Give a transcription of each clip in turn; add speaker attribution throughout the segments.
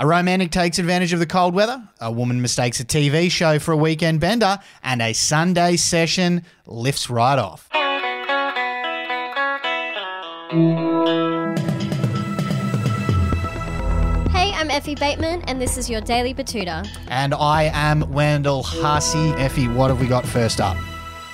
Speaker 1: A romantic takes advantage of the cold weather, a woman mistakes a TV show for a weekend bender, and a Sunday session lifts right off.
Speaker 2: Hey, I'm Effie Bateman, and this is your Daily Betoota.
Speaker 1: And I am Wendell Hussey. Effie, what have we got first up?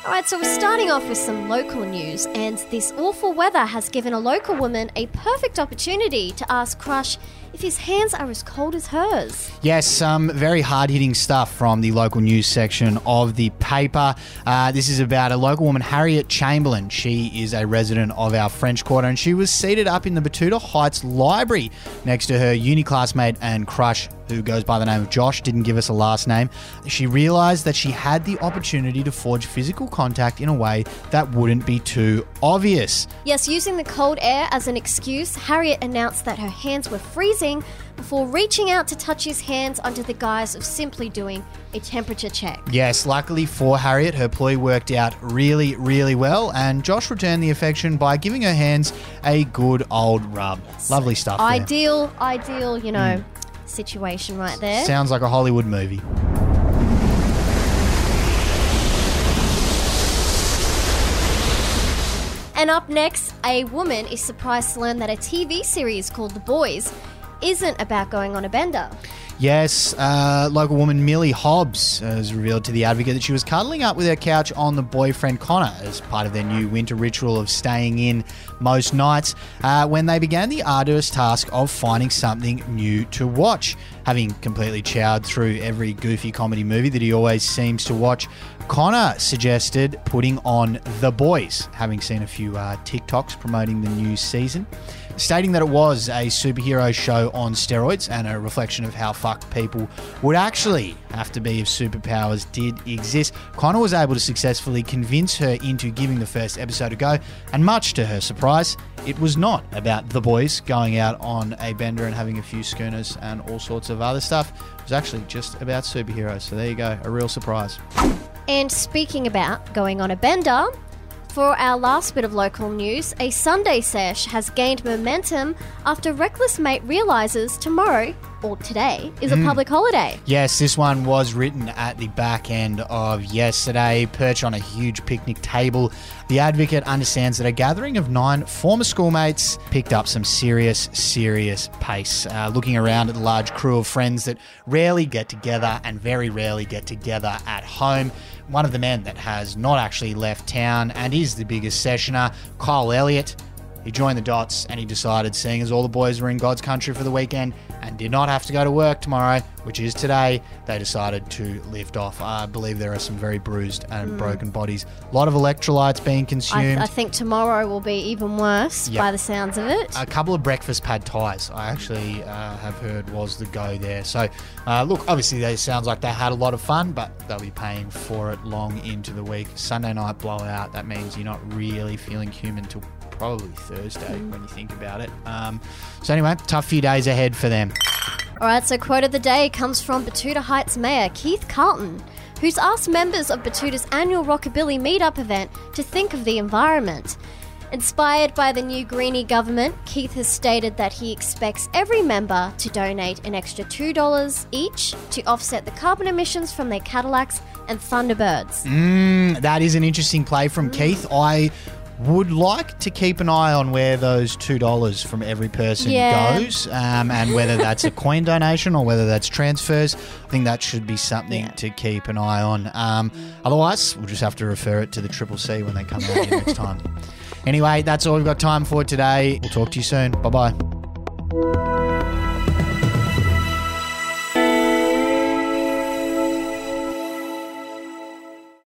Speaker 2: All right, so we're starting off with some local news, and this awful weather has given a local woman a perfect opportunity to ask Crush if his hands are as cold as hers.
Speaker 1: Yes, some very hard hitting stuff from the local news section of the paper. Uh, this is about a local woman, Harriet Chamberlain. She is a resident of our French Quarter and she was seated up in the Betoota Heights Library next to her uni classmate and crush, who goes by the name of Josh, didn't give us a last name. She realized that she had the opportunity to forge physical contact in a way that wouldn't be too obvious.
Speaker 2: Yes, using the cold air as an excuse, Harriet announced that her hands were freezing before reaching out to touch his hands under the guise of simply doing a temperature check.
Speaker 1: Yes, luckily for Harriet, her ploy worked out really, really well, and Josh returned the affection by giving her hands a good old rub. Lovely stuff. there.
Speaker 2: Ideal, ideal, you know, mm. Situation right there.
Speaker 1: Sounds like a Hollywood movie.
Speaker 2: And up next, a woman is surprised to learn that a TV series called The Boys isn't about going on a bender.
Speaker 1: Yes, uh, local woman Millie Hobbs has revealed to the advocate that she was cuddling up with her couch on the boyfriend Connor as part of their new winter ritual of staying in most nights uh, when they began the arduous task of finding something new to watch. Having completely chowed through every goofy comedy movie that he always seems to watch, Connor suggested putting on The Boys, having seen a few uh, TikToks promoting the new season stating that it was a superhero show on steroids and a reflection of how fucked people would actually have to be if superpowers did exist. Connor was able to successfully convince her into giving the first episode a go, and much to her surprise, it was not about the boys going out on a bender and having a few schooners and all sorts of other stuff. It was actually just about superheroes. So there you go, a real surprise.
Speaker 2: And speaking about going on a bender, for our last bit of local news, a Sunday sesh has gained momentum after Reckless Mate realizes tomorrow, or today, is a public holiday.
Speaker 1: Yes, this one was written at the back end of yesterday, perched on a huge picnic table. The advocate understands that a gathering of nine former schoolmates picked up some serious, serious pace. Uh, looking around at the large crew of friends that rarely get together and very rarely get together at home. One of the men that has not actually left town and is the biggest sessioner, Kyle Elliott, he joined the dots and he decided, seeing as all the boys were in God's country for the weekend and did not have to go to work tomorrow, which is today, they decided to lift off. I believe there are some very bruised and broken bodies. A lot of electrolytes being
Speaker 2: I,
Speaker 1: consumed.
Speaker 2: I think tomorrow will be even worse
Speaker 1: Yep.
Speaker 2: by the sounds of it.
Speaker 1: a couple of breakfast pad thais, I actually uh, have heard was the go there. So, uh, look, obviously, they sounds like they had a lot of fun, but they'll be paying for it long into the week. Sunday night blowout, that means you're not really feeling human till probably Thursday when you think about it. Um, so, anyway, tough few days ahead for them.
Speaker 2: All right, so quote of the day comes from Betoota Heights Mayor Keith Carlton, who's asked members of Betoota's annual Rockabilly meetup event to think of the environment. Inspired by the new Greenie government, Keith has stated that he expects every member to donate an extra $2 each to offset the carbon emissions from their Cadillacs and Thunderbirds.
Speaker 1: Mm, that is an interesting play from Keith. I would like to keep an eye on where those two dollars from every person
Speaker 2: Yeah.
Speaker 1: goes, um, and whether that's a coin donation or whether that's transfers. I think that should be something
Speaker 2: Yeah.
Speaker 1: to keep an eye on. Um, otherwise, we'll just have to refer it to the Triple C when they come out here next time. Anyway, that's all we've got time for today. We'll talk to you soon. Bye bye.